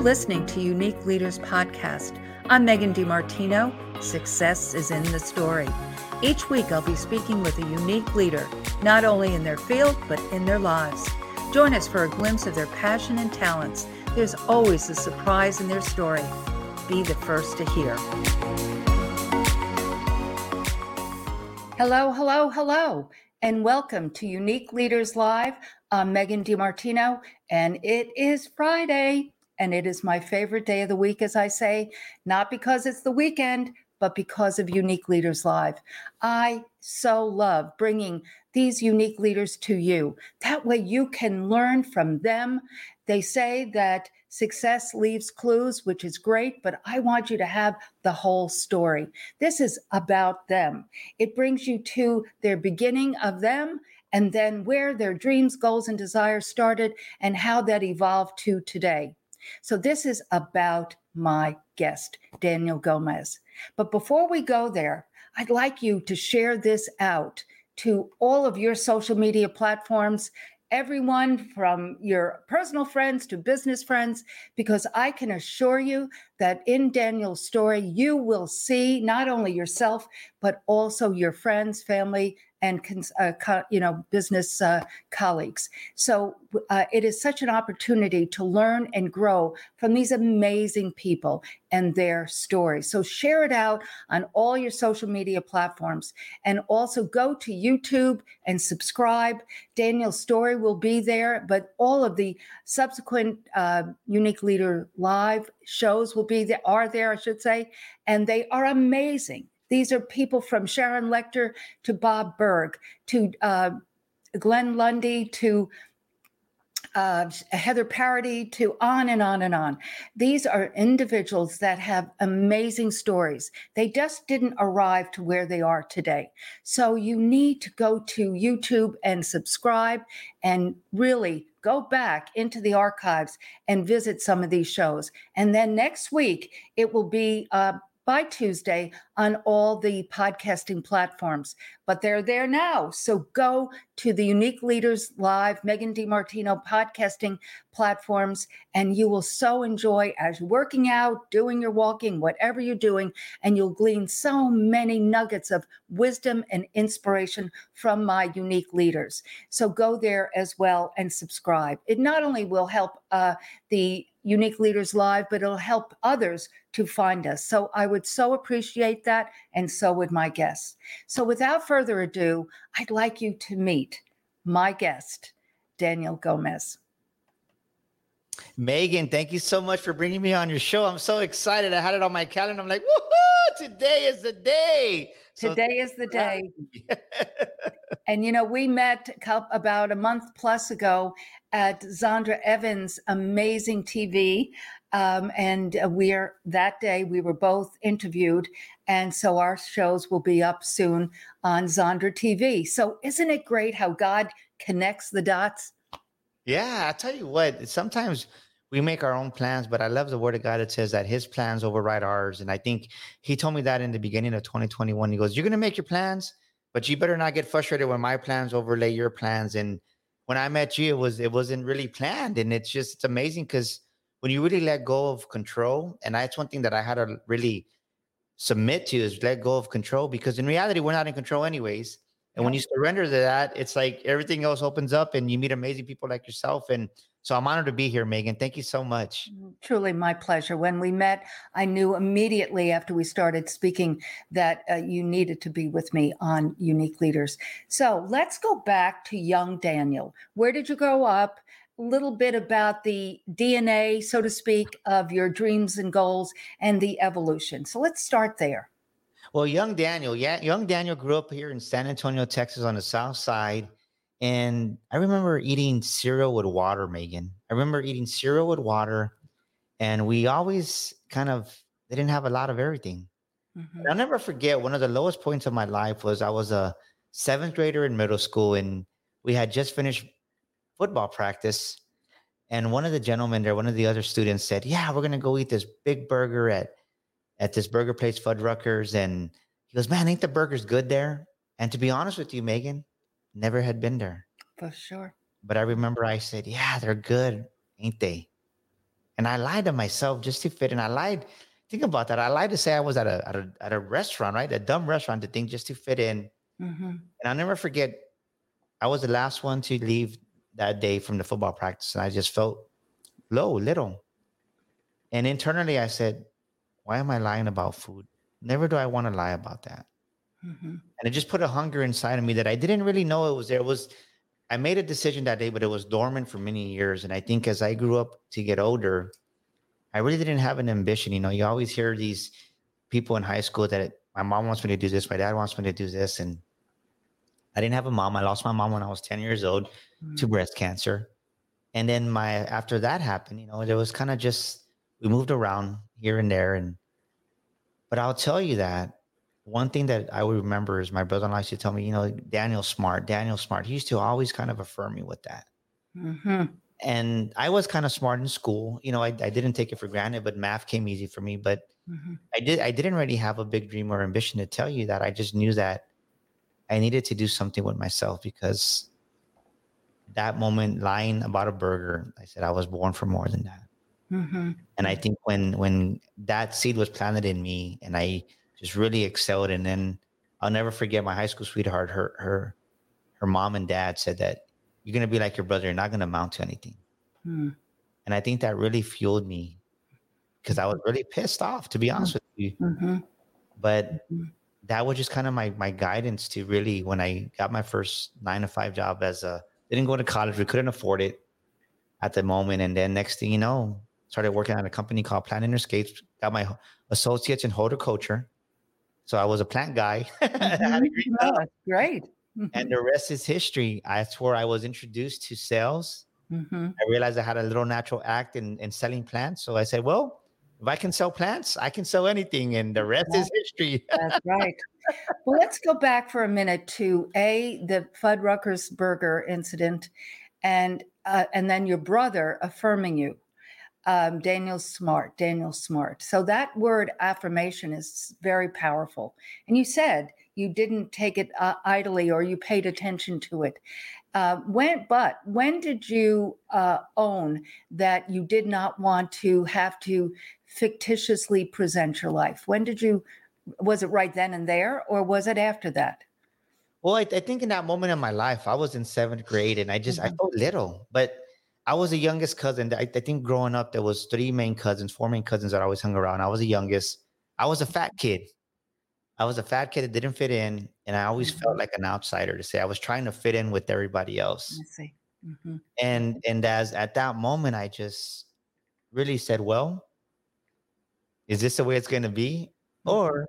You're listening to Unique Leaders Podcast. I'm Megan DiMartino. Success is in the story. Each week, I'll be speaking with a unique leader, not only in their field, but in their lives. Join us for a glimpse of their passion and talents. There's always a surprise in their story. Be the first to hear. Hello, hello, hello, and welcome to Unique Leaders Live. I'm Megan DiMartino, and it is Friday and it is my favorite day of the week, as I say, not because it's the weekend, but because of Unique Leaders Live. I so love bringing these unique leaders to you. That way you can learn from them. They say that success leaves clues, which is great, but I want you to have the whole story. This is about them. It brings you to their beginning of them and then where their dreams, goals, and desires started and how that evolved to today. So, this is about my guest, Daniel Gomez. But before we go there, I'd like you to share this out to all of your social media platforms, everyone from your personal friends to business friends, because I can assure you that in Daniel's story, you will see not only yourself, but also your friends, family, and uh, co- you know business uh, colleagues. So uh, it is such an opportunity to learn and grow from these amazing people and their stories. So share it out on all your social media platforms, and also go to YouTube and subscribe. Daniel's story will be there, but all of the subsequent uh, Unique Leader Live shows will be there. Are there, I should say, and they are amazing. These are people from Sharon Lechter to Bob Burg to uh, Glenn Lundy to uh, Heather Parady to on and on and on. These are individuals that have amazing stories. They just didn't arrive to where they are today. So you need to go to YouTube and subscribe and really go back into the archives and visit some of these shows. And then next week, it will be uh, by Tuesday on all the podcasting platforms, but they're there now. So go to the Unique Leaders Live, Megan DiMartino podcasting platforms, and you will so enjoy as you're working out, doing your walking, whatever you're doing, and you'll glean so many nuggets of wisdom and inspiration from my unique leaders. So go there as well and subscribe. It not only will help uh, the Unique Leaders Live, but it'll help others to find us. So I would so appreciate that, and so would my guests. So without further ado, I'd like you to meet my guest, Daniel Gomez. Megan, thank you so much for bringing me on your show. I'm so excited. I had it on my calendar. I'm like, woohoo, today is the day. Today is the day. and you know, we met about a month plus ago at Zandra Evans' amazing TV. Um, and we're that day we were both interviewed, and so our shows will be up soon on Zandra TV. So isn't it great how God connects the dots? Yeah, I tell you what, sometimes we make our own plans, but I love the word of God that says that his plans override ours. And I think he told me that in the beginning of 2021. He goes, You're gonna make your plans, but you better not get frustrated when my plans overlay your plans. And when I met you, it was it wasn't really planned. And it's just it's amazing because when you really let go of control, and that's one thing that I had to really submit to is let go of control because in reality, we're not in control anyways. And when you surrender to that, it's like everything else opens up and you meet amazing people like yourself. And so I'm honored to be here, Megan. Thank you so much. Mm, truly my pleasure. When we met, I knew immediately after we started speaking that uh, you needed to be with me on Unique Leaders. So let's go back to young Daniel. Where did you grow up? A little bit about the DNA, so to speak, of your dreams and goals and the evolution. So let's start there. Well, young Daniel, yeah, young Daniel grew up here in San Antonio, Texas, on the south side. And I remember eating cereal with water, Megan. I remember eating cereal with water, and we always kind of they didn't have a lot of everything. Mm-hmm. I'll never forget one of the lowest points of my life was I was a seventh grader in middle school, and we had just finished football practice. And one of the gentlemen there, one of the other students said, "Yeah, we're gonna go eat this big burger at at this burger place, Fuddruckers." And he goes, "Man, ain't the burgers good there?" And to be honest with you, Megan, Never had been there. For sure. But I remember I said, Yeah, they're good, ain't they? And I lied to myself just to fit in. I lied. Think about that. I lied to say I was at a at a, at a restaurant, right? A dumb restaurant to think just to fit in. Mm-hmm. And I'll never forget, I was the last one to leave that day from the football practice. And I just felt low, little. And internally, I said, why am I lying about food? Never do I want to lie about that. Mm-hmm. And it just put a hunger inside of me that I didn't really know it was there. It was, I made a decision that day, but it was dormant for many years. And I think as I grew up to get older, I really didn't have an ambition. You know, you always hear these people in high school that my mom wants me to do this, my dad wants me to do this. And I didn't have a mom. I lost my mom when I was 10 years old mm-hmm. to breast cancer. And then my after that happened, you know, it was kind of just we moved around here and there. And but I'll tell you that one thing that I would remember is my brother-in-law used to tell me, you know, Daniel's smart, Daniel's smart. He used to always kind of affirm me with that. Mm-hmm. And I was kind of smart in school. You know, I, I, didn't take it for granted, but math came easy for me. But mm-hmm. I did I didn't really have a big dream or ambition to tell you that. I just knew that I needed to do something with myself because that moment lying about a burger, I said I was born for more than that. Mm-hmm. And I think when when that seed was planted in me, and I just really excelled, and then I'll never forget my high school sweetheart. Her her her mom and dad said that you're gonna be like your brother. You're not gonna amount to anything. Mm. And I think that really fueled me because I was really pissed off, to be honest with you. Mm-hmm. But mm-hmm. that was just kind of my my guidance to really when I got my first nine to five job as a didn't go to college. We couldn't afford it at the moment. And then next thing you know, started working at a company called Plant Interscapes, got my associates in horticulture. So I was a plant guy. mm-hmm. oh, great. and the rest is history. That's where I was introduced to sales. Mm-hmm. I realized I had a little natural act in, in selling plants. So I said, well, if I can sell plants, I can sell anything. And the rest is history. That's right. Well, let's go back for a minute to A, the Fuddruckers burger incident, and uh, and then your brother affirming you um, Daniel Smart, Daniel Smart. So that word affirmation is very powerful. And you said you didn't take it uh, idly or you paid attention to it. Uh, when, but when did you uh, own that you did not want to have to fictitiously present your life? When did you? Was it right then and there, or was it after that? Well, I, I think in that moment in my life, I was in seventh grade, and I just mm-hmm. I felt little, but I was the youngest cousin. I, I, think growing up, there was three main cousins, four main cousins that I always hung around. I was the youngest. I was a fat kid. I was a fat kid that didn't fit in, and I always mm-hmm. felt like an outsider. To say I was trying to fit in with everybody else. Mm-hmm. And and as at that moment, I just really said, "Well, is this the way it's going to be?" Mm-hmm. Or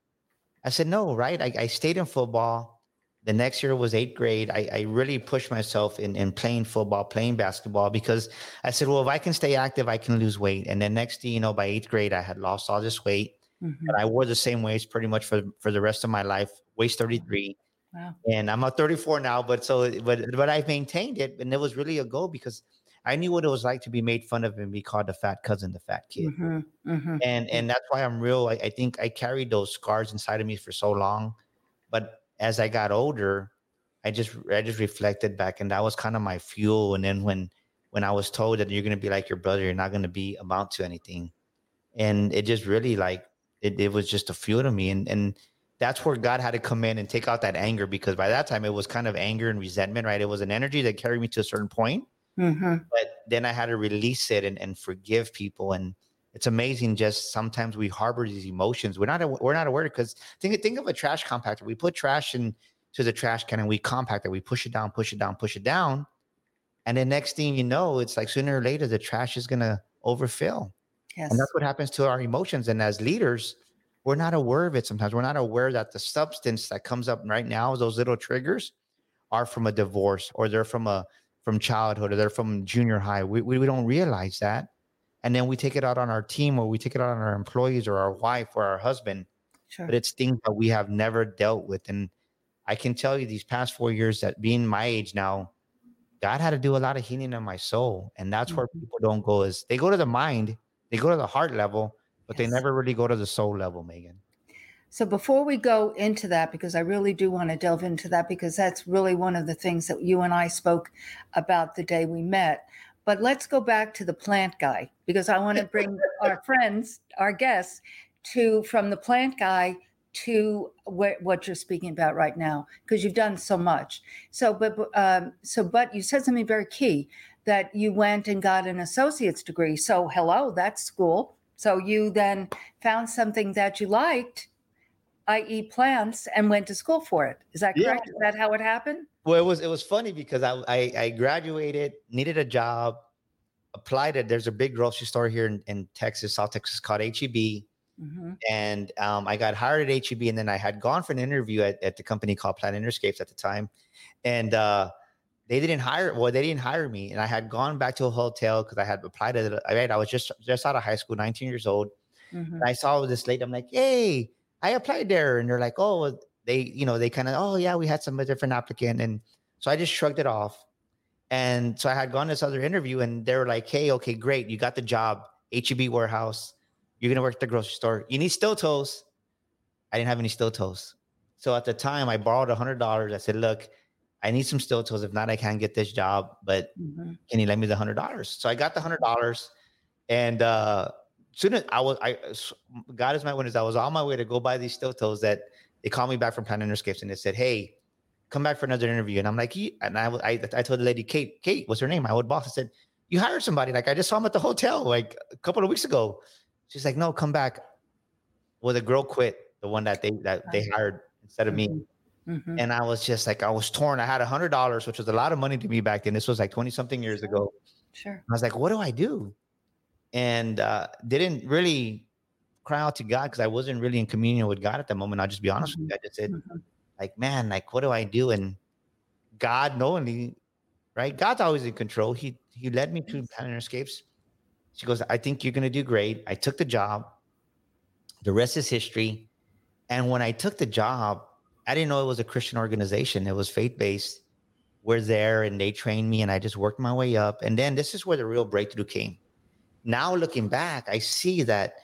I said, "No." Right? I, I stayed in football the next year was eighth grade. I, I really pushed myself in, in playing football, playing basketball, because I said, well, if I can stay active, I can lose weight. And then next thing you know, by eighth grade, I had lost all this weight. Mm-hmm. And I wore the same waist pretty much for, for the rest of my life, waist 33. Wow. And I'm a 34 now, but so, but, but I maintained it. And it was really a goal because I knew what it was like to be made fun of and be called the fat cousin, the fat kid. Mm-hmm. Mm-hmm. And, and that's why I'm real. I, I think I carried those scars inside of me for so long, but as I got older, I just I just reflected back, and that was kind of my fuel. And then when when I was told that you're going to be like your brother, you're not going to be amount to anything, and it just really like it, it was just a fuel to me, and and that's where God had to come in and take out that anger because by that time it was kind of anger and resentment, right? It was an energy that carried me to a certain point, mm-hmm. but then I had to release it and, and forgive people and it's amazing just sometimes we harbor these emotions. We're not we're not aware because think think of a trash compactor. We put trash into the trash can and we compact it. We push it down push it down push it down. And the next thing you know it's like sooner or later the trash is going to overfill. Yes. and that's what happens to our emotions. And as leaders we're not aware of it sometimes. We're not aware that the substance that comes up right now those little triggers are from a divorce or they're from a from childhood or they're from junior high. We, we, we don't realize that and then we take it out on our team or we take it out on our employees or our wife or our husband sure. but it's things that we have never dealt with and i can tell you these past four years that being my age now god had to do a lot of healing in my soul and that's mm-hmm. where people don't go is they go to the mind they go to the heart level but yes. they never really go to the soul level megan so before we go into that, because I really do want to delve into that, because that's really one of the things that you and I spoke about the day we met But let's go back to the plant guy because I want to bring our friends, our guests, to from the plant guy to what, what you're speaking about right now because you've done so much. So, but um, so, but you said something very key that you went and got an associate's degree. So, hello, that's school. So you then found something that you liked, i.e., plants, and went to school for it. Is that correct? Yeah. Is that how it happened? Well, it was it was funny because I, I, I graduated, needed a job, applied it. There's a big grocery store here in, in Texas, South Texas, called HEB. Mm-hmm. And um, I got hired at HEB, and then I had gone for an interview at, at the company called Plant Interscapes at the time, and uh, they didn't hire. Well, they didn't hire me, and I had gone back to a hotel because I had applied to. The, right, I was just just out of high school, 19 years old, mm-hmm. and I saw this lady. I'm like, hey, I applied there, and they're like, oh, they, you know, they kind of, oh yeah, we had some different applicant, and so I just shrugged it off. And so I had gone to this other interview, and they were like, hey, okay, great, you got the job, HEB warehouse you're gonna work at the grocery store. You need steel toes. I didn't have any steel toes. So at the time, I borrowed a hundred dollars. I said, "Look, I need some steel toes. If not, I can't get this job. But mm-hmm. can you lend me the hundred dollars?" So I got the hundred dollars, and uh, soon as I was, I God is my witness. I was on my way to go buy these steel toes. That they called me back from Plant Interscapes and they said, "Hey, come back for another interview." And I'm like, and I, I, I told the lady, Kate, Kate, what's her name? My old boss. I said, "You hired somebody? Like I just saw him at the hotel like a couple of weeks ago." She's like, no, come back. Well, the girl quit, the one that they that they hired instead of me. Mm-hmm. mm-hmm. And I was just like, I was torn. I had a hundred dollars, which was a lot of money to me back then. This was like 20 something years ago. Sure. I was like, what do I do? And uh, didn't really cry out to God because I wasn't really in communion with God at that moment. I'll just be honest mm-hmm. with you. I just said, mm-hmm. like, man, like, what do I do? And God knowingly, right? God's always in control. He he led me to Plant Interscapes. She goes, I think you're going to do great. I took the job. The rest is history. And when I took the job, I didn't know it was a Christian organization. It was faith based. We're there and they trained me and I just worked my way up. And then this is where the real breakthrough came. Now looking back, I see that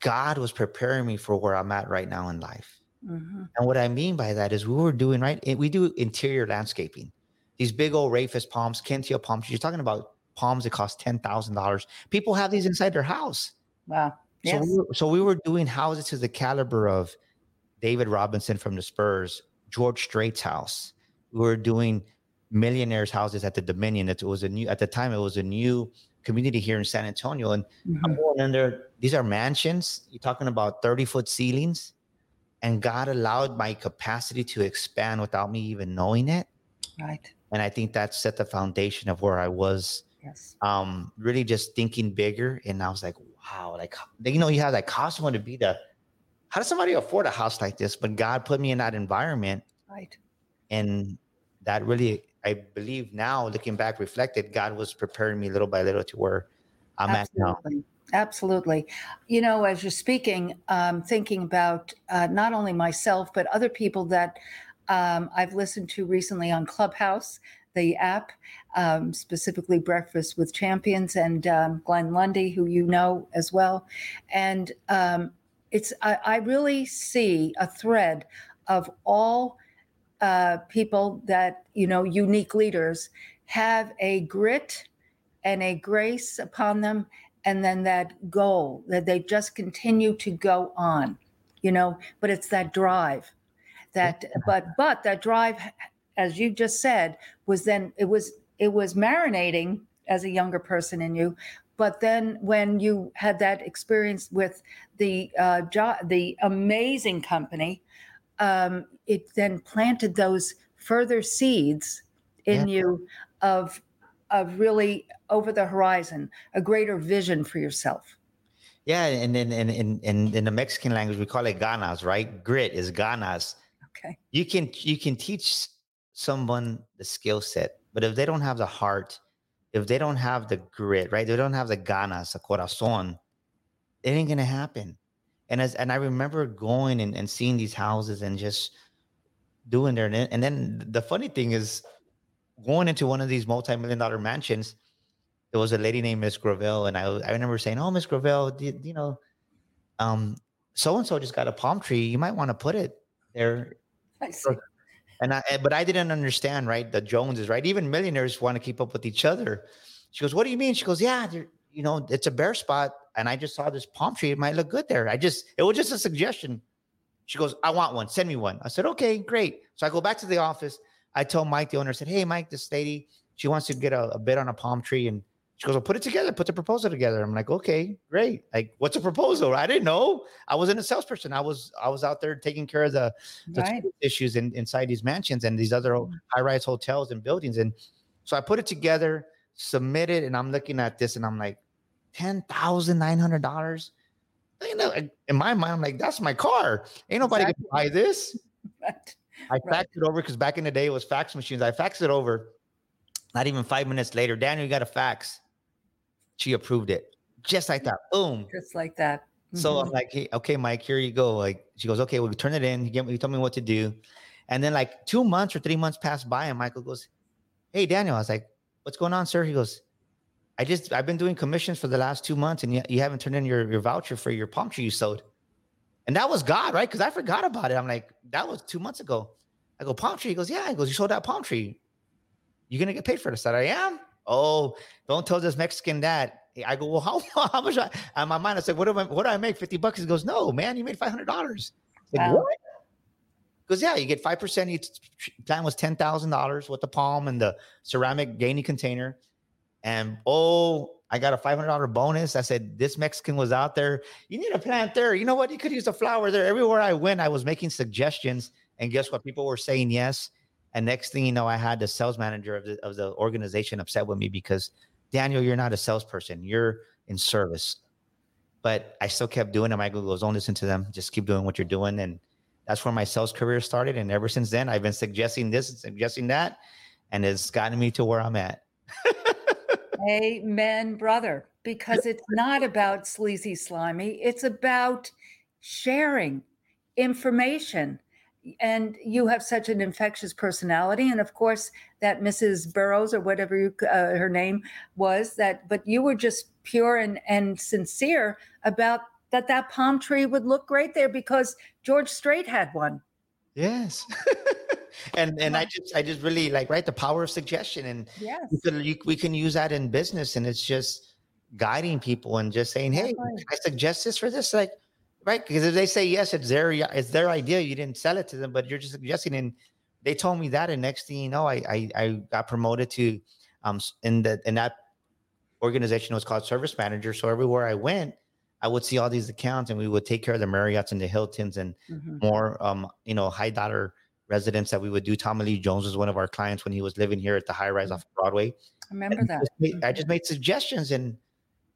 God was preparing me for where I'm at right now in life. Mm-hmm. And what I mean by that is we were doing right. We do interior landscaping. These big old rhapis palms, Kentia palms. You're talking about palms that cost ten thousand dollars. People have these inside their house. Wow. Yes. So, we were, so we were doing houses to the caliber of David Robinson from the Spurs, George Strait's house. We were doing millionaires' houses at the Dominion. It was a new at the time. It was a new community here in San Antonio, and mm-hmm. I'm going in there. These are mansions. You're talking about thirty foot ceilings, and God allowed my capacity to expand without me even knowing it. Right. And I think that set the foundation of where I was Yes. Um, really just thinking bigger. And I was like, wow, like you know, you have that cost one to be the how does somebody afford a house like this? But God put me in that environment. Right. And that really, I believe now, looking back, reflected, God was preparing me little by little to where I'm Absolutely. at now. Absolutely. You know, as you're speaking, um, thinking about uh, not only myself, but other people that um, I've listened to recently on Clubhouse the app, um, specifically Breakfast with Champions and um, Glenn Lundy, who you know as well. And um, it's I, I, really see a thread of all uh, people that you know, unique leaders, have a grit and a grace upon them, and then that goal that they just continue to go on. You know, but it's that drive that but but that drive as you just said, was then it was it was marinating as a younger person in you. But then when you had that experience with the uh, jo- the amazing company, um, it then planted those further seeds in yeah. you of of really over the horizon, a greater vision for yourself. Yeah, and in in, in in in the Mexican language we call it ganas, right? Grit is ganas. Okay. You can you can teach someone the skill set, but if they don't have the heart, if they don't have the grit, right? They don't have the ganas, the corazon, it ain't gonna happen. And as and I remember going and, and seeing these houses and just doing there. And then, the funny thing is going into one of these multi-million dollar mansions, there was a lady named Miss Gravel, and I I remember saying, "Oh, Miss Gravel, you, you know, um, so and so just got a palm tree. You might want to put it there and I, but I didn't understand, right? The Joneses, right? Even millionaires want to keep up with each other. She goes, What do you mean? She goes, Yeah, you know, it's a bare spot. And I just saw this palm tree. It might look good there. I just, it was just a suggestion. She goes, I want one. Send me one. I said, Okay, great. So I go back to the office. I told Mike, the owner, I said, Hey, Mike, this lady, she wants to get a, a bid on a palm tree. And she goes, Well, put it together, put the proposal together. I'm like, Okay, great. Like, what's a proposal? I didn't know. I wasn't a salesperson. I was, I was out there taking care of the, the Right. issues in, inside these mansions and these other Mhm. high-rise hotels and buildings. And so I put it together, submitted, and I'm looking at this and I'm like, ten thousand nine hundred dollars. You know, in my mind, I'm like, that's my car. Ain't nobody Exactly. gonna buy this. Right. I Right. faxed it over because back in the day it was fax machines. I faxed it over. Not even five minutes later, Daniel, you got a fax. She approved it. Just like that. Boom. Just like that. So Mhm. I'm like, hey, okay, Mike, here you go. Like she goes, okay, well, turn it in. He gave me, he told me what to do. And then like two months or three months passed by, and Michael goes, Hey, Daniel. I was like, What's going on, sir? He goes, I just I've been doing commissions for the last two months, and you, you haven't turned in your, your voucher for your palm tree you sowed. And that was God, right? Because I forgot about it. I'm like, that was two months ago. I go, palm tree. He goes, Yeah. He goes, You sold that palm tree. You're gonna get paid for this. I said, I am. Oh, don't tell this Mexican that. I go, well, how, how much? I, on my mind, I said, what do I, what do I make? 50 bucks. He goes, no, man, you made $500. Like, Wow. what? Because yeah, you get 5%. Each plan was $10,000 with the palm and the ceramic gainy container. And oh, I got a $500 bonus. I said, this Mexican was out there. You need a plant there. You know what? You could use a flower there. Everywhere I went, I was making suggestions. And guess what? People were saying yes. And next thing you know, I had the sales manager of the, of the organization upset with me because Daniel, you're not a salesperson. You're in service. But I still kept doing it. Michael goes, don't listen to them. Just keep doing what you're doing. And that's where my sales career started. And ever since then, I've been suggesting this and suggesting that. And it's gotten me to where I'm at. Amen, brother. Because it's not about sleazy, slimy. It's about sharing information. And you have such an infectious personality. And of course, that Mrs. Burrows or whatever you, uh, her name was, that, but you were just pure and, and sincere about that that palm tree would look great there because George Strait had one. Yes. and and I just I just really like right the power of suggestion and Yes. we can, you, we can use that in business and it's just guiding people and just saying hey Exactly. can i suggest this for this like right because if they say yes it's their it's their idea you didn't sell it to them but you're just suggesting and they told me that and next thing you know i i, I got promoted to um in the in that organization was called service manager so everywhere i went i would see all these accounts and we would take care of the marriotts and the hiltons and Mhm. more um you know high dollar residents that we would do tommy lee jones was one of our clients when he was living here at the high rise off broadway I remember and that. just made- I just made suggestions, and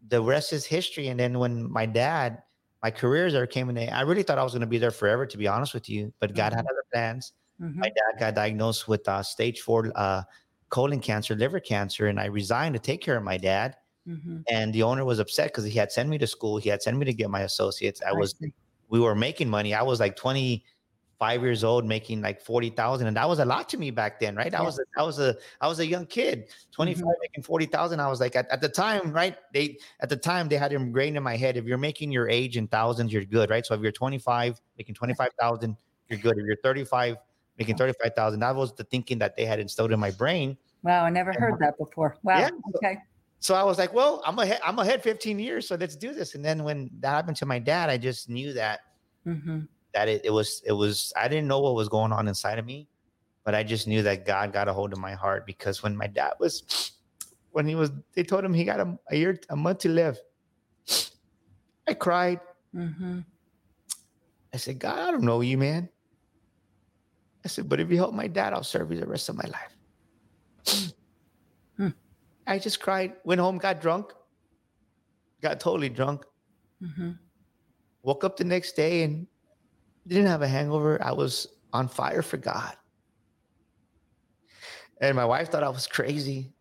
the rest is history. And then when my dad, my career there came in, I really thought I was going to be there forever, to be honest with you. But God had other plans. Mhm. My dad got diagnosed with uh, stage four uh, colon cancer, liver cancer, and I resigned to take care of my dad. Mhm. And the owner was upset because he had sent me to school. He had sent me to get my associates. I was we were making money. I was like 25 years old, making like 40,000. And that was a lot to me back then, right? I was, a, I was a, I was a young kid, 25 making 40,000. I was like, at, at the time, right? They, at the time they had ingrained in my head, if you're making your age in thousands, you're good, right? So if you're 25 making 25,000, you're good. If you're 35 making 35,000, that was the thinking that they had instilled in my brain. Wow, I never heard that before. Wow. Yeah. Okay. So I was like, well, I'm ahead, I'm ahead 15 years. So let's do this. And then when that happened to my dad, I just knew that hmm that it, it was it was I didn't know what was going on inside of me, but I just knew that God got a hold of my heart because when my dad was when he was they told him he got a, a year a month to live. I cried. hmm I said, God, I don't know you, man. I said, but if you help my dad, I'll serve you the rest of my life. I just cried, went home, got drunk, got totally drunk, hmm woke up the next day and didn't have a hangover. I was on fire for God. And my wife thought I was crazy.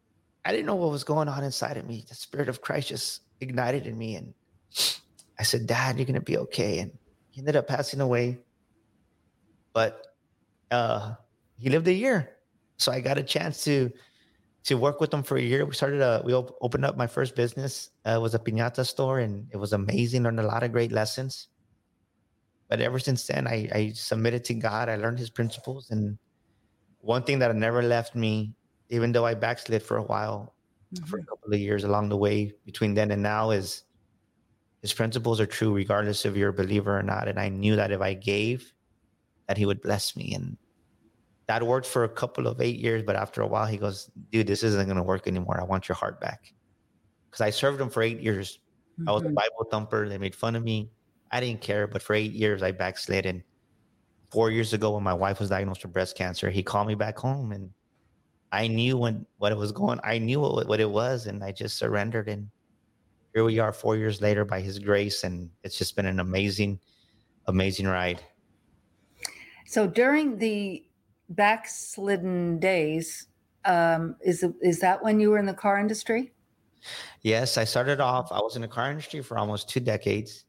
I didn't know what was going on inside of me. The spirit of Christ just ignited in me. And I said, Dad, you're going to be okay. And he ended up passing away. But uh, he lived a year. So I got a chance to to work with them for a year. We started a we op- opened up my first business. Uh, it was a piñata store, and it was amazing. Learned a lot of great lessons. But ever since then, I, I submitted to God. I learned His principles, and one thing that never left me, even though I backslid for a while, for a Mhm. couple of years along the way between then and now is his principles are true regardless if you're a believer or not. And I knew that if I gave, that he would bless me. And that worked for a couple of eight years. But after a while, he goes, dude, this isn't going to work anymore. I want your heart back. Because I served him for eight years. I was a Mhm. Bible thumper. They made fun of me. I didn't care. But for eight years, I backslid. And four years ago, when my wife was diagnosed with breast cancer, he called me back home. And I knew when what it was going. I knew what, what it was, and I just surrendered. And here we are, four years later, by His grace, and it's just been an amazing, amazing ride. So during the backslidden days, um, is is that when you were in the car industry? Yes, I started off. I was in the car industry for almost two decades.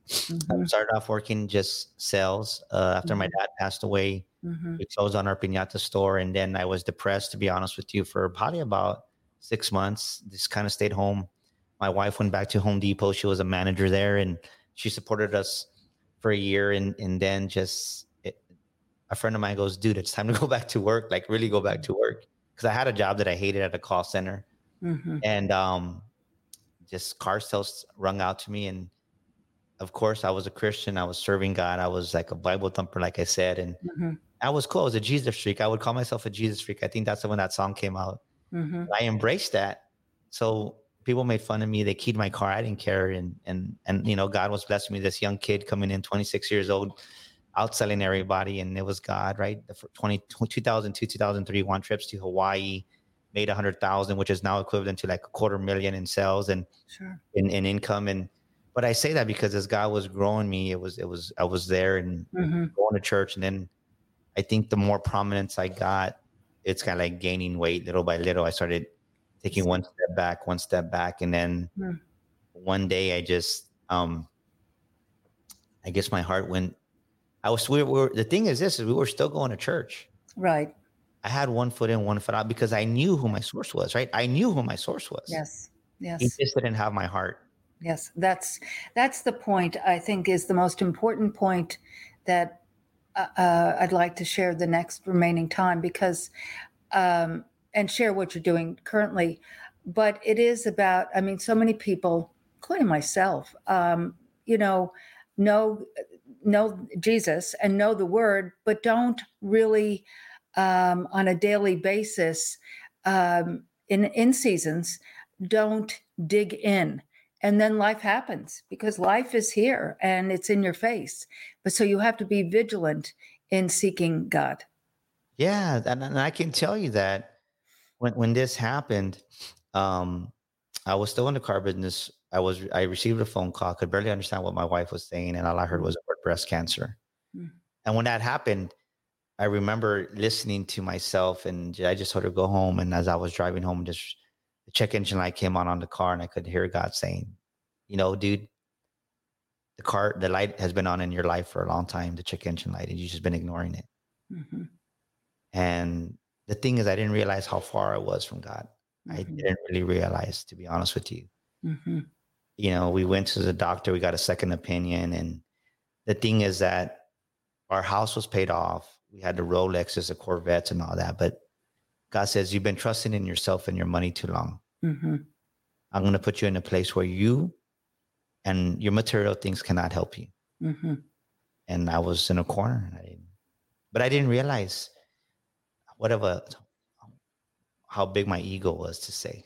I Mhm, started off working just sales. Uh, after my dad passed away, mhm, we closed on our piñata store, and then I was depressed, to be honest with you, for probably about six months. Just kind of stayed home. My wife went back to Home Depot. She was a manager there, and she supported us for a year, and and then just a friend of mine goes, "Dude, it's time to go back to work. Like really go back to work." Because I had a job that I hated at a call center, mhm, and um, just car sales rung out to me, and of course, I was a Christian. I was serving God. I was like a Bible thumper, like I said, and mhm, I was cool. I was a Jesus freak. I would call myself a Jesus freak. I think that's when that song came out. mhm, I embraced that. So people made fun of me. They keyed my car. I didn't care. And and and you know, God was blessing me. This young kid coming in, 26 years old, outselling everybody, and it was God, right? The fir- 20, 2002, 2003, one trips to Hawaii, made a hundred thousand, which is now equivalent to like a quarter million in sales and Sure. in, in income. And but I say that because as God was growing me, it was it was I was there and Mhm, going to church and then i think the more prominence i got it's kind of like gaining weight little by little i started taking one step back one step back and then Hmm. one day i just um i guess my heart went i was we were the thing is this is we were still going to church Right. i had one foot in one foot out because i knew who my source was right i knew who my source was Yes. Yes. he just didn't have my heart Yes, that's that's the point. I think is the most important point that uh, uh, I'd like to share the next remaining time because um, and share what you're doing currently. But it is about. I mean, so many people, including myself, um, you know, know know Jesus and know the Word, but don't really um, on a daily basis um, in in seasons don't dig in and then life happens because life is here and it's in your face but so you have to be vigilant in seeking god Yeah, and, and I can tell you that when when this happened, um, I was still in the car business. I was I received a phone call, could barely understand what my wife was saying, and all I heard was the word breast cancer. Mm. And when that happened, I remember listening to myself, and I just sort of go home. And as I was driving home, just the check engine light came on on the car, and I could hear God saying, "You know, dude." The car, the light has been on in your life for a long time, the check engine light, and you've just been ignoring it. Mhm, And the thing is, I didn't realize how far I was from God. I mhm, didn't really realize, to be honest with you. mhm, You know, we went to the doctor, we got a second opinion. And the thing is that our house was paid off. We had the Rolexes, the Corvettes, and all that. But God says, You've been trusting in yourself and your money too long. mhm, I'm going to put you in a place where you and your material things cannot help you. mhm. and I was in a corner. I didn't, but I didn't realize what of a how big my ego was to say.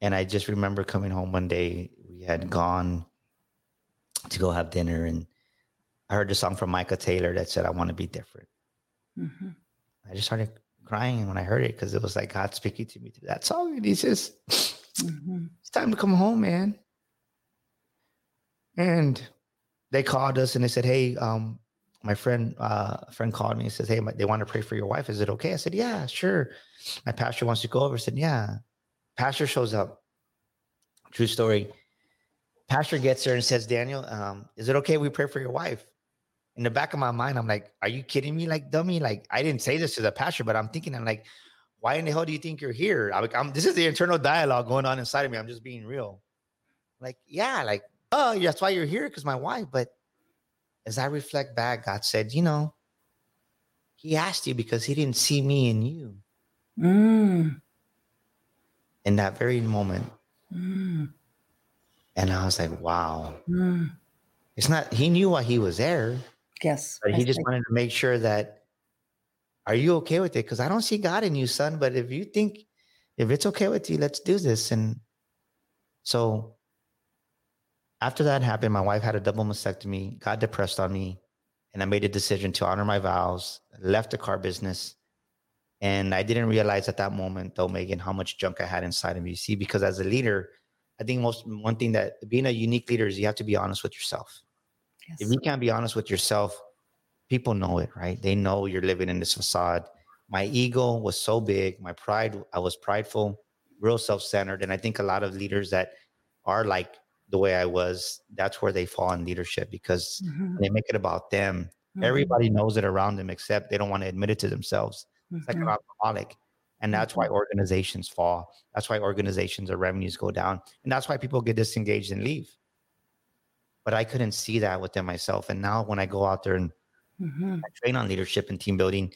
And I just remember coming home one day. We had gone to go have dinner, and I heard the song from Micah Tyler that said, "I want to be different." Mhm. I just started crying when I heard it because it was like God speaking to me through that song, and He says, Mhm. it's time to come home, man. And they called us and they said, Hey, um, my friend, uh, a friend called me and says, Hey, they want to pray for your wife. Is it okay? I said, Yeah, sure. My pastor wants to go over. I said, Yeah. Pastor shows up. True story. Pastor gets there and says, Daniel, um, is it okay we pray for your wife? In the back of my mind, I'm like, Are you kidding me? Like, dummy. Like, I didn't say this to the pastor, but I'm thinking, I'm like, why in the hell do you think you're here? I'm, I'm this is the internal dialogue going on inside of me. I'm just being real. Like, yeah, like, oh, that's why you're here because my wife. But as I reflect back, God said, you know, He asked you because He didn't see me in you. Mm. In that very moment. Mm, And I was like, wow. mm. It's not, he knew why he was there, Yes. but I he just see. wanted to make sure that, are you okay with it? Because I don't see God in you, son. But if you think, if it's okay with you, let's do this. And so after that happened, my wife had a double mastectomy, got depressed on me, and I made a decision to honor my vows, left the car business. And I didn't realize at that moment, though, Megan, how much junk I had inside of me. See, because as a leader, I think most one thing that being a unique leader is you have to be honest with yourself. Yes. If you can't be honest with yourself, people know it, right? They know you're living in this facade. My ego was so big, my pride, I was prideful, real self-centered. And I think a lot of leaders that are like the way I was, that's where they fall in leadership because Mhm, they make it about them. mhm, Everybody knows it around them, except they don't want to admit it to themselves. It's like mhm. alcoholic. And that's why organizations fall. That's why organizations or revenues go down. And that's why people get disengaged and leave. But I couldn't see that within myself. And now when I go out there and Mhm, I train on leadership and team building,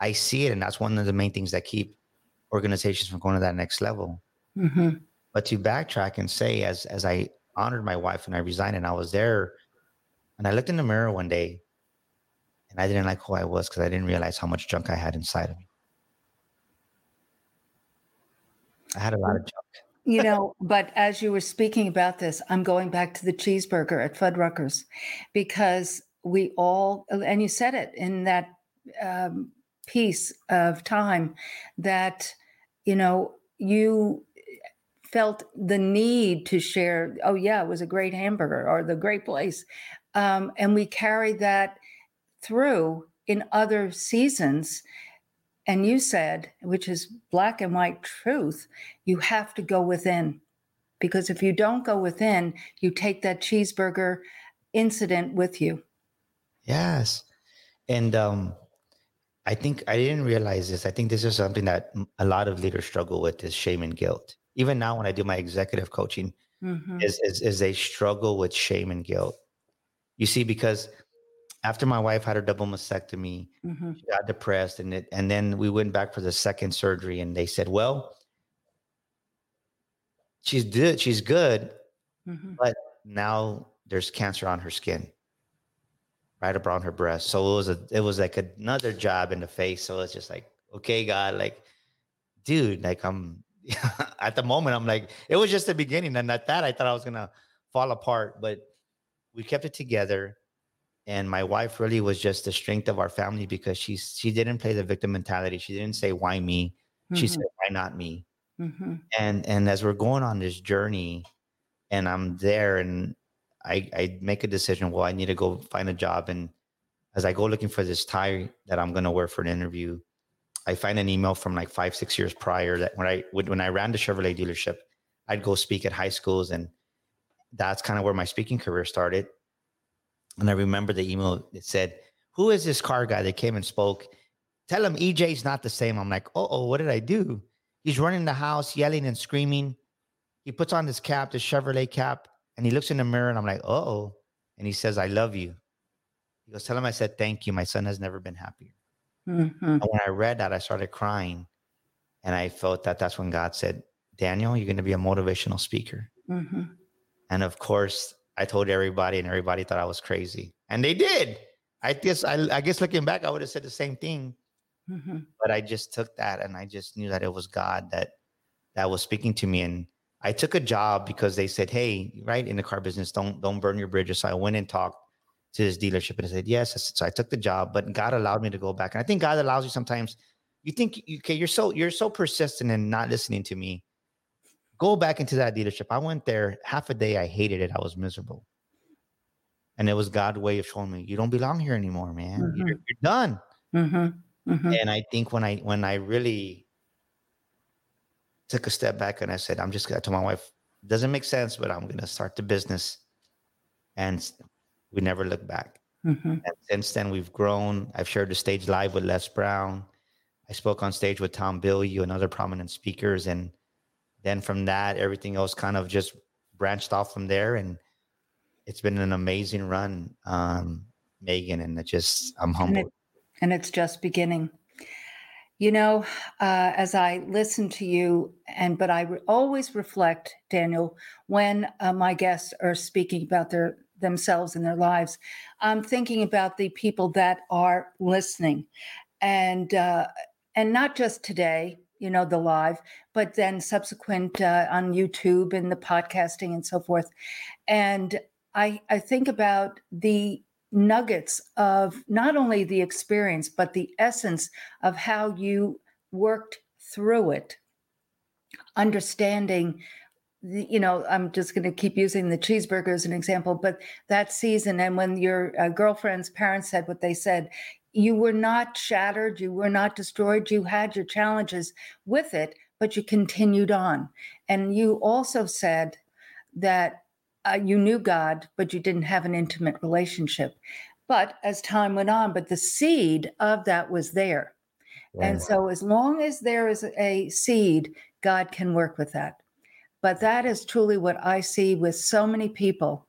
I see it. And that's one of the main things that keep organizations from going to that next level. mhm. But to backtrack and say, as as I honored my wife and I resigned and I was there, and I looked in the mirror one day and I didn't like who I was because I didn't realize how much junk I had inside of me. I had a lot of junk. You know, but as you were speaking about this, I'm going back to the cheeseburger at Fuddruckers because we all, and you said it in that um, piece of time that, you know, you felt the need to share, oh, yeah, it was a great hamburger or the great place. Um, and we carried that through in other seasons. And you said, which is black and white truth, you have to go within. Because if you don't go within, you take that cheeseburger incident with you. Yes. And um, I think I didn't realize this. I think this is something that a lot of leaders struggle with is shame and guilt. Even now, when I do my executive coaching, Mhm. is, is, is they struggle with shame and guilt. You see, because after my wife had her double mastectomy, Mhm. she got depressed and it, and then we went back for the second surgery and they said, well, she's good. She's good. Mhm. Now there's cancer on her skin, right around her breast. So it was a, it was like another job in the face. So it's just like, okay, God, like, dude, like I'm at the moment, I'm like, it was just the beginning. And at that, I thought I was going to fall apart, but we kept it together. And my wife really was just the strength of our family because she's, she didn't play the victim mentality. She didn't say, why me? She Mhm. said, why not me? Mhm. and and as we're going on this journey and i'm there and i i make a decision well i need to go find a job and as i go looking for this tie that i'm going to wear for an interview i find an email from like five six years prior that when i when i ran the chevrolet dealership i'd go speak at high schools and that's kind of where my speaking career started and i remember the email that said who is this car guy that came and spoke tell him ej's not the same i'm like oh oh, what did i do He's running the house, yelling and screaming. He puts on this cap, the Chevrolet cap, and he looks in the mirror, and I'm like, oh. And he says, I love you. He goes, Tell him I said thank you. My son has never been happier. Mhm. And when I read that, I started crying. And I felt that that's when God said, Daniel, you're going to be a motivational speaker. Mhm. And of course, I told everybody, and everybody thought I was crazy. And they did. I guess, I, I guess looking back, I would have said the same thing Mhm. but I just took that and I just knew that it was God that that was speaking to me. And I took a job because they said, "Hey, right in the car business, don't don't burn your bridges." So I went and talked to this dealership and I said, "Yes." So I took the job, but God allowed me to go back. And I think God allows you sometimes. You think okay, you're so you're so persistent and not listening to me. Go back into that dealership. I went there half a day. I hated it. I was miserable. And it was God's way of showing me you don't belong here anymore, man. You're, you're done Mhm. Mhm. and i think when i when i really took a step back and i said i'm just gonna tell my wife doesn't make sense but i'm gonna start the business and we never looked back Mhm. and since then we've grown i've shared the stage live with les brown i spoke on stage with tom bilyeu and other prominent speakers and then from that everything else kind of just branched off from there and it's been an amazing run um megan and it just i'm And humbled it- and it's just beginning. You know, uh, as I listen to you, and but I re- always reflect, Daniel, when uh, my guests are speaking about their themselves and their lives. I'm thinking about the people that are listening, and uh, and not just today, you know, the live, but then subsequent uh, on YouTube and the podcasting and so forth. And I I think about the nuggets of not only the experience, but the essence of how you worked through it, understanding. You know, I'm just going to keep using the cheeseburger as an example, but that season, and when your uh, girlfriend's parents said what they said, you were not shattered, you were not destroyed, you had your challenges with it, but you continued on. And you also said that uh, you knew God, but you didn't have an intimate relationship. But as time went on, but the seed of that was there. And so, as long as there is a seed, God can work with that. But that is truly what I see with so many people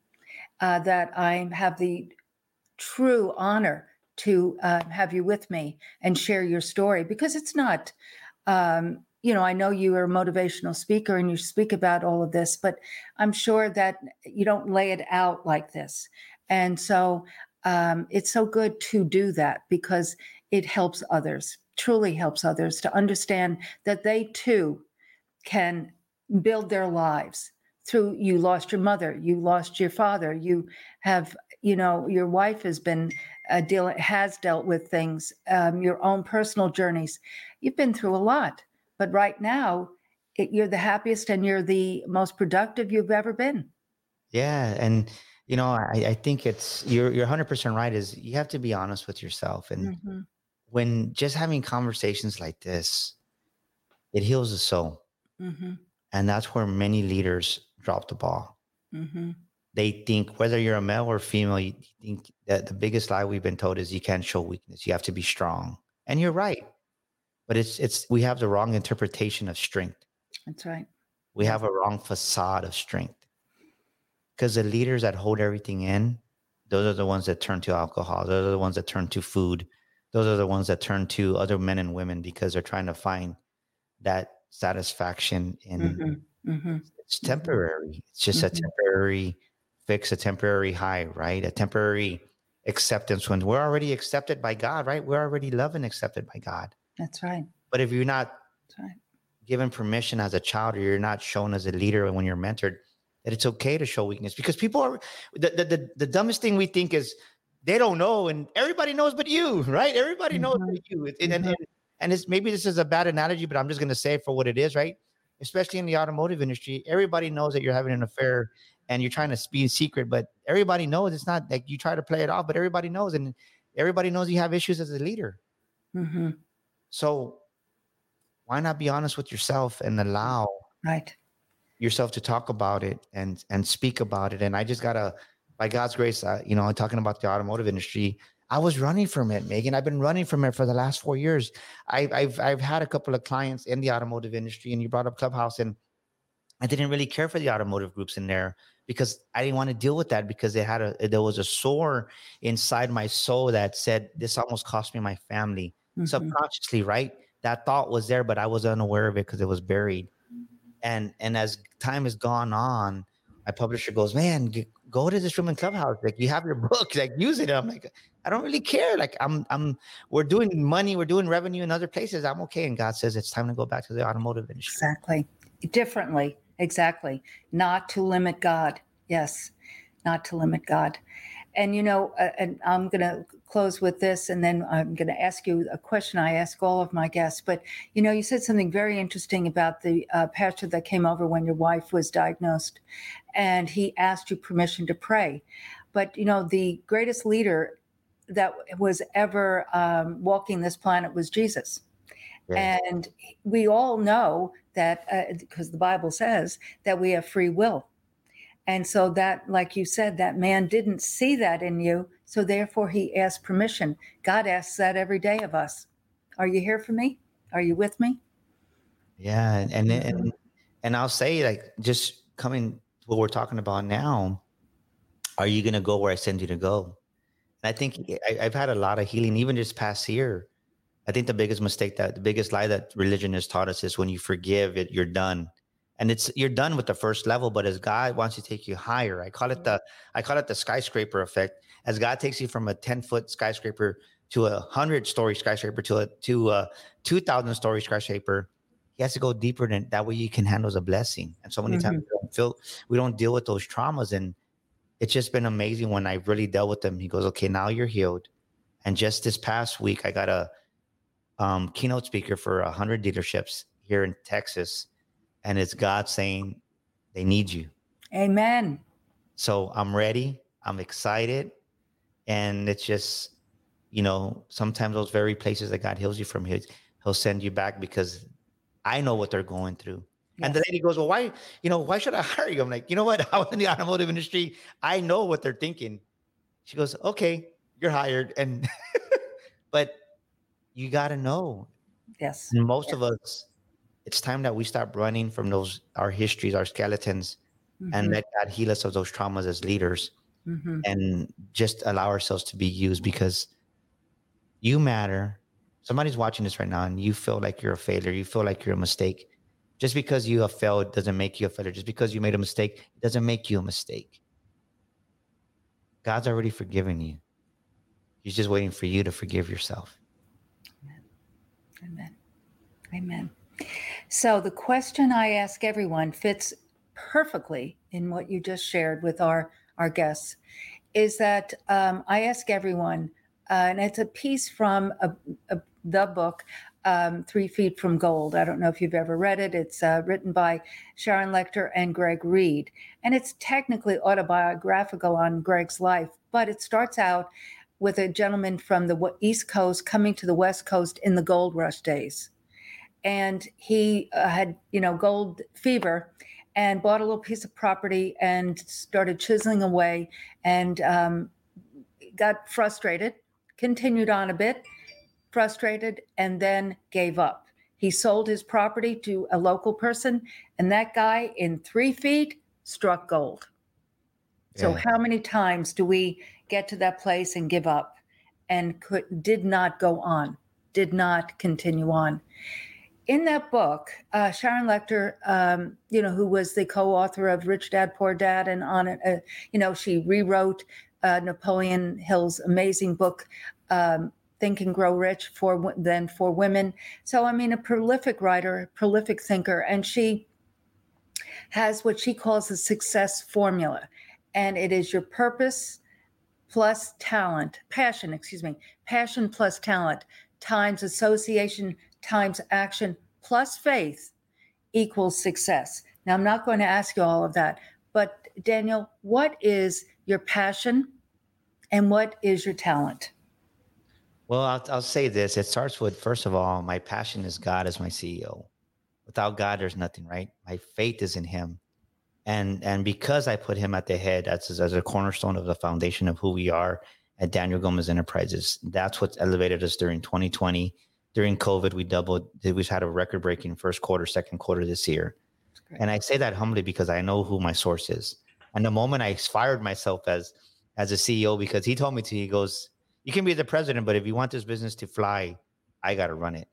uh, that I have the true honor to uh, have you with me and share your story because it's not um, you know, I know you are a motivational speaker and you speak about all of this, but I'm sure that you don't lay it out like this. And so um, it's so good to do that because it helps others, truly helps others to understand that they too can build their lives through you lost your mother you lost your father you have you know your wife has been uh, deal has dealt with things um, your own personal journeys you've been through a lot but right now, it, you're the happiest and you're the most productive you've ever been. Yeah, and you know, I, I think it's you're you're 100 percent right. Is you have to be honest with yourself, and mm-hmm. when just having conversations like this, it heals the soul, mm-hmm. and that's where many leaders drop the ball. Mm-hmm. They think whether you're a male or female, you think that the biggest lie we've been told is you can't show weakness. You have to be strong, and you're right but it's it's we have the wrong interpretation of strength. That's right. We have a wrong facade of strength. Because the leaders that hold everything in, those are the ones that turn to alcohol. Those are the ones that turn to food. Those are the ones that turn to other men and women because they're trying to find that satisfaction in mm-hmm. Mm-hmm. it's temporary. It's just mm-hmm. a temporary fix, a temporary high, right? A temporary acceptance when we're already accepted by God, right? We're already loved and accepted by God. That's right. But if you're not right. given permission as a child or you're not shown as a leader when you're mentored, that it's okay to show weakness because people are the, the, the, the dumbest thing we think is they don't know and everybody knows but you, right? Everybody knows mm-hmm. but you. And, mm-hmm. and, and it's maybe this is a bad analogy, but I'm just going to say it for what it is, right? Especially in the automotive industry, everybody knows that you're having an affair and you're trying to be secret, but everybody knows it's not like you try to play it off, but everybody knows, and everybody knows you have issues as a leader. Mm-hmm. So why not be honest with yourself and allow right yourself to talk about it and and speak about it? And I just gotta, by God's grace, uh, you know, talking about the automotive industry, I was running from it, Megan. I've been running from it for the last four years. I, I've I've had a couple of clients in the automotive industry, and you brought up Clubhouse, and I didn't really care for the automotive groups in there because I didn't want to deal with that because it had a there was a sore inside my soul that said this almost cost me my family mm-hmm. subconsciously, right? That thought was there, but I was unaware of it because it was buried. And and as time has gone on, my publisher goes, "Man, go to this room in Clubhouse. Like you have your book, like use it." I'm like, I don't really care. Like I'm I'm we're doing money, we're doing revenue in other places. I'm okay. And God says it's time to go back to the automotive industry. Exactly. Differently. Exactly. Not to limit God. Yes. Not to limit God. And you know, uh, and I'm going to close with this, and then I'm going to ask you a question I ask all of my guests. But you know, you said something very interesting about the uh, pastor that came over when your wife was diagnosed, and he asked you permission to pray. But you know, the greatest leader that was ever um, walking this planet was Jesus. And we all know that because uh, the Bible says that we have free will. And so that, like you said, that man didn't see that in you. So therefore he asked permission. God asks that every day of us. Are you here for me? Are you with me? Yeah. And and mm-hmm. and I'll say like just coming what we're talking about now, are you gonna go where I send you to go? And I think I, have had a lot of healing, even just past year, I think the biggest mistake that the biggest lie that religion has taught us is when you forgive it, you're done. And it's you're done with the first level, but as God wants to take you higher, I call it the I call it the skyscraper effect. As God takes you from a 10 foot skyscraper to a hundred story skyscraper to a to a two thousand story skyscraper, he has to go deeper than that way you can handle the blessing. And so many mm-hmm. times we don't feel we don't deal with those traumas. And it's just been amazing when I really dealt with them. He goes, Okay, now you're healed. And just this past week, I got a um, keynote speaker for a hundred dealerships here in Texas, and it's God saying they need you. Amen. So I'm ready. I'm excited, and it's just, you know, sometimes those very places that God heals you from, He'll, he'll send you back because I know what they're going through. Yes. And the lady goes, "Well, why, you know, why should I hire you?" I'm like, "You know what? I was in the automotive industry. I know what they're thinking." She goes, "Okay, you're hired." And but you got to know. Yes. And most yes. of us, it's time that we stop running from those our histories, our skeletons, mm-hmm. and let God heal us of those traumas as leaders, mm-hmm. and just allow ourselves to be used because you matter. Somebody's watching this right now, and you feel like you're a failure. You feel like you're a mistake. Just because you have failed doesn't make you a failure. Just because you made a mistake doesn't make you a mistake. God's already forgiven you. He's just waiting for you to forgive yourself. Amen. Amen. So the question I ask everyone fits perfectly in what you just shared with our our guests. Is that um, I ask everyone, uh, and it's a piece from a, a, the book um, Three Feet from Gold. I don't know if you've ever read it. It's uh, written by Sharon Lechter and Greg Reid, and it's technically autobiographical on Greg's life, but it starts out with a gentleman from the East Coast coming to the West Coast in the gold rush days. And he uh, had, you know, gold fever and bought a little piece of property and started chiseling away and um, got frustrated, continued on a bit, frustrated, and then gave up. He sold his property to a local person, and that guy in three feet struck gold. So, yeah. how many times do we get to that place and give up and could did not go on, did not continue on. In that book, uh, Sharon Lechter, um, you know, who was the co-author of Rich Dad Poor Dad, and on it, uh, you know, she rewrote uh, Napoleon Hill's amazing book, um, Think and Grow Rich, for then for women. So, I mean, a prolific writer, prolific thinker, and she has what she calls the success formula, and it is your purpose, plus talent, passion, excuse me, passion plus talent times association times action plus faith equals success. Now, I'm not going to ask you all of that, but Daniel, what is your passion and what is your talent? Well, I'll, I'll say this. It starts with, first of all, my passion is God as my CEO. Without God, there's nothing, right? My faith is in Him and and because I put him at the head as as a cornerstone of the foundation of who we are at Daniel Gomez Enterprises, that's what elevated us during 2020. During COVID, we doubled. We've had a record breaking first quarter, second quarter this year, and I say that humbly because I know who my source is. And the moment I fired myself as as a CEO, because he told me to, he goes, "You can be the president, but if you want this business to fly, I got to run it."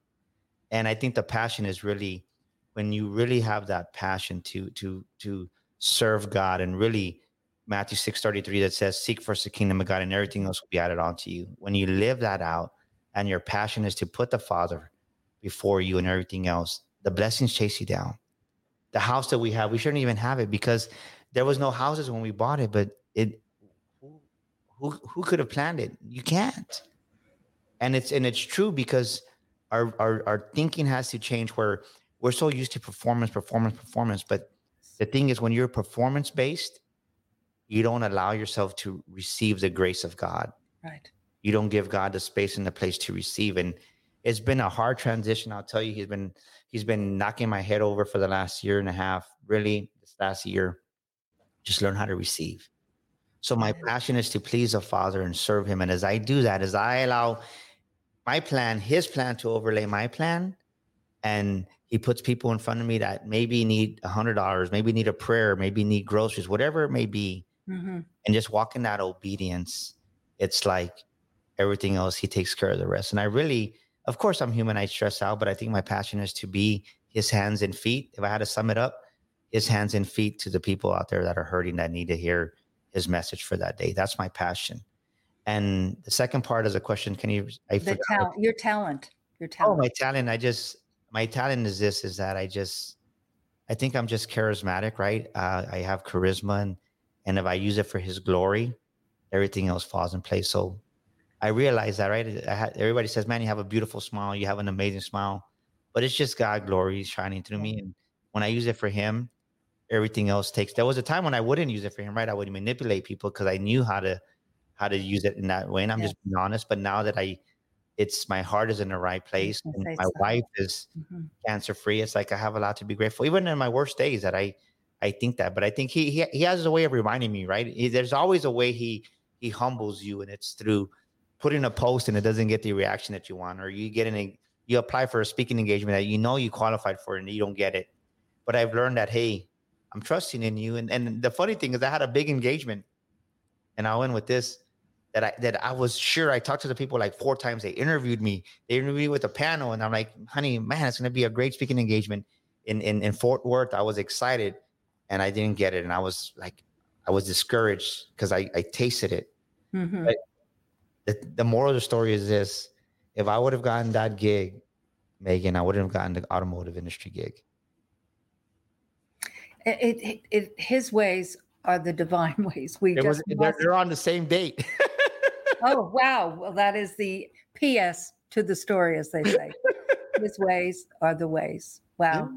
And I think the passion is really when you really have that passion to to to serve God and really Matthew 6:33 that says seek first the kingdom of God and everything else will be added on to you. When you live that out and your passion is to put the Father before you and everything else, the blessings chase you down. The house that we have, we shouldn't even have it because there was no houses when we bought it, but it who who could have planned it? You can't. And it's and it's true because our our our thinking has to change where we're so used to performance, performance, performance, but the thing is when you're performance based you don't allow yourself to receive the grace of god. Right. You don't give god the space and the place to receive and it's been a hard transition i'll tell you. He's been he's been knocking my head over for the last year and a half really this last year just learn how to receive. So my passion is to please the father and serve him and as i do that as i allow my plan his plan to overlay my plan and he puts people in front of me that maybe need a hundred dollars, maybe need a prayer, maybe need groceries, whatever it may be. Mm-hmm. And just walking that obedience, it's like everything else, he takes care of the rest. And I really, of course, I'm human. I stress out, but I think my passion is to be his hands and feet. If I had to sum it up, his hands and feet to the people out there that are hurting that need to hear his message for that day. That's my passion. And the second part is a question. Can you? I the talent, your talent, your talent. Oh, my talent. I just my talent is this: is that I just I think I'm just charismatic, right? Uh, I have charisma, and and if I use it for His glory, everything else falls in place. So I realize that, right? Had, everybody says, "Man, you have a beautiful smile. You have an amazing smile," but it's just God glory shining through me. And when I use it for Him, everything else takes. There was a time when I wouldn't use it for Him, right? I would manipulate people because I knew how to how to use it in that way. And I'm yeah. just being honest. But now that I, it's my heart is in the right place, and my so. wife is mm-hmm. cancer free. It's like I have a lot to be grateful, even in my worst days. That I I think that, but I think he he, he has a way of reminding me, right? He, there's always a way he he humbles you, and it's through putting a post and it doesn't get the reaction that you want, or you get an you apply for a speaking engagement that you know you qualified for and you don't get it. But I've learned that hey, I'm trusting in you. And and the funny thing is, I had a big engagement, and I went with this that I that I was sure. I talked to the people like four times. They interviewed me. They interviewed me with a panel, and I'm like, honey, man, it's going to be a great speaking engagement in in in Fort Worth. I was excited and I didn't get it. And I was like, I was discouraged because I, I tasted it. Mm-hmm. But the, the moral of the story is this if I would have gotten that gig, Megan, I wouldn't have gotten the automotive industry gig. It, it, it his ways are the divine ways. We it just was, they're, they're on the same date. oh wow! Well, that is the P.S. to the story, as they say. his ways are the ways. Wow.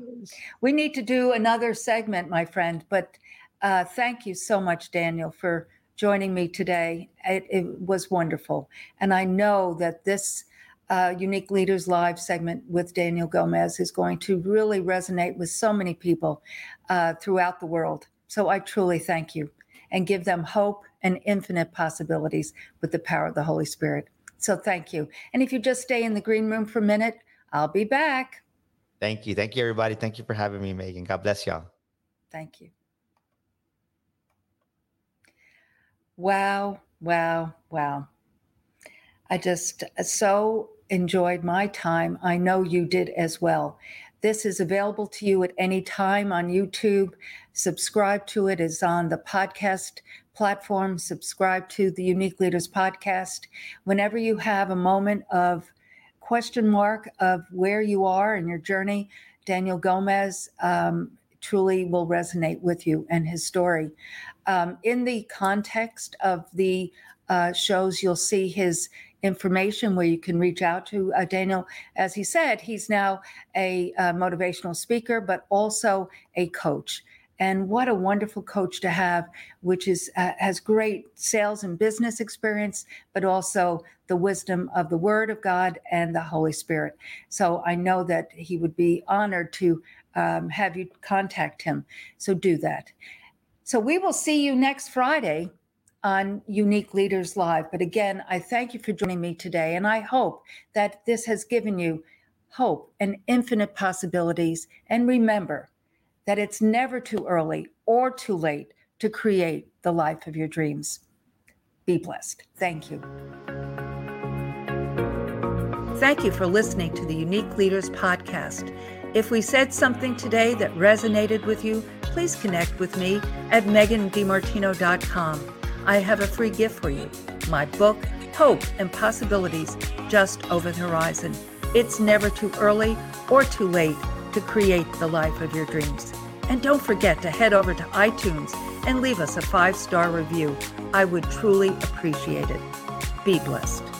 We need to do another segment, my friend, but uh, thank you so much, Daniel, for joining me today. It, it was wonderful. And I know that this uh, Unique Leaders Live segment with Daniel Gomez is going to really resonate with so many people uh, throughout the world. So I truly thank you and give them hope and infinite possibilities with the power of the Holy Spirit. So thank you. And if you just stay in the green room for a minute, I'll be back. Thank you. Thank you, everybody. Thank you for having me, Megan. God bless y'all. Thank you. Wow, wow, wow. I just uh, so enjoyed my time. I know you did as well. This is available to you at any time on YouTube. Subscribe to it is on the podcast platform. Subscribe to the Unique Leaders podcast. Whenever you have a moment of question mark of where you are in your journey, Daniel Gomez um, truly will resonate with you and his story. Um, in the context of the uh, shows, you'll see his information where you can reach out to uh, Daniel. As he said, he's now a, uh, motivational speaker, but also a coach and what a wonderful coach to have which is uh, has great sales and business experience but also the wisdom of the word of god and the holy spirit so i know that he would be honored to um, have you contact him so do that so we will see you next friday on Unique Leaders Live. But again, I thank you for joining me today. And I hope that this has given you hope and infinite possibilities. And remember, that it's never too early or too late to create the life of your dreams. Be blessed. Thank you. Thank you for listening to the Unique Leaders Podcast. If we said something today that resonated with you, please connect with me at megandimartino.com. I have a free gift for you my book, Hope and Possibilities Just Over the Horizon. It's never too early or too late to create the life of your dreams. And don't forget to head over to iTunes and leave us a five star review. I would truly appreciate it. Be blessed.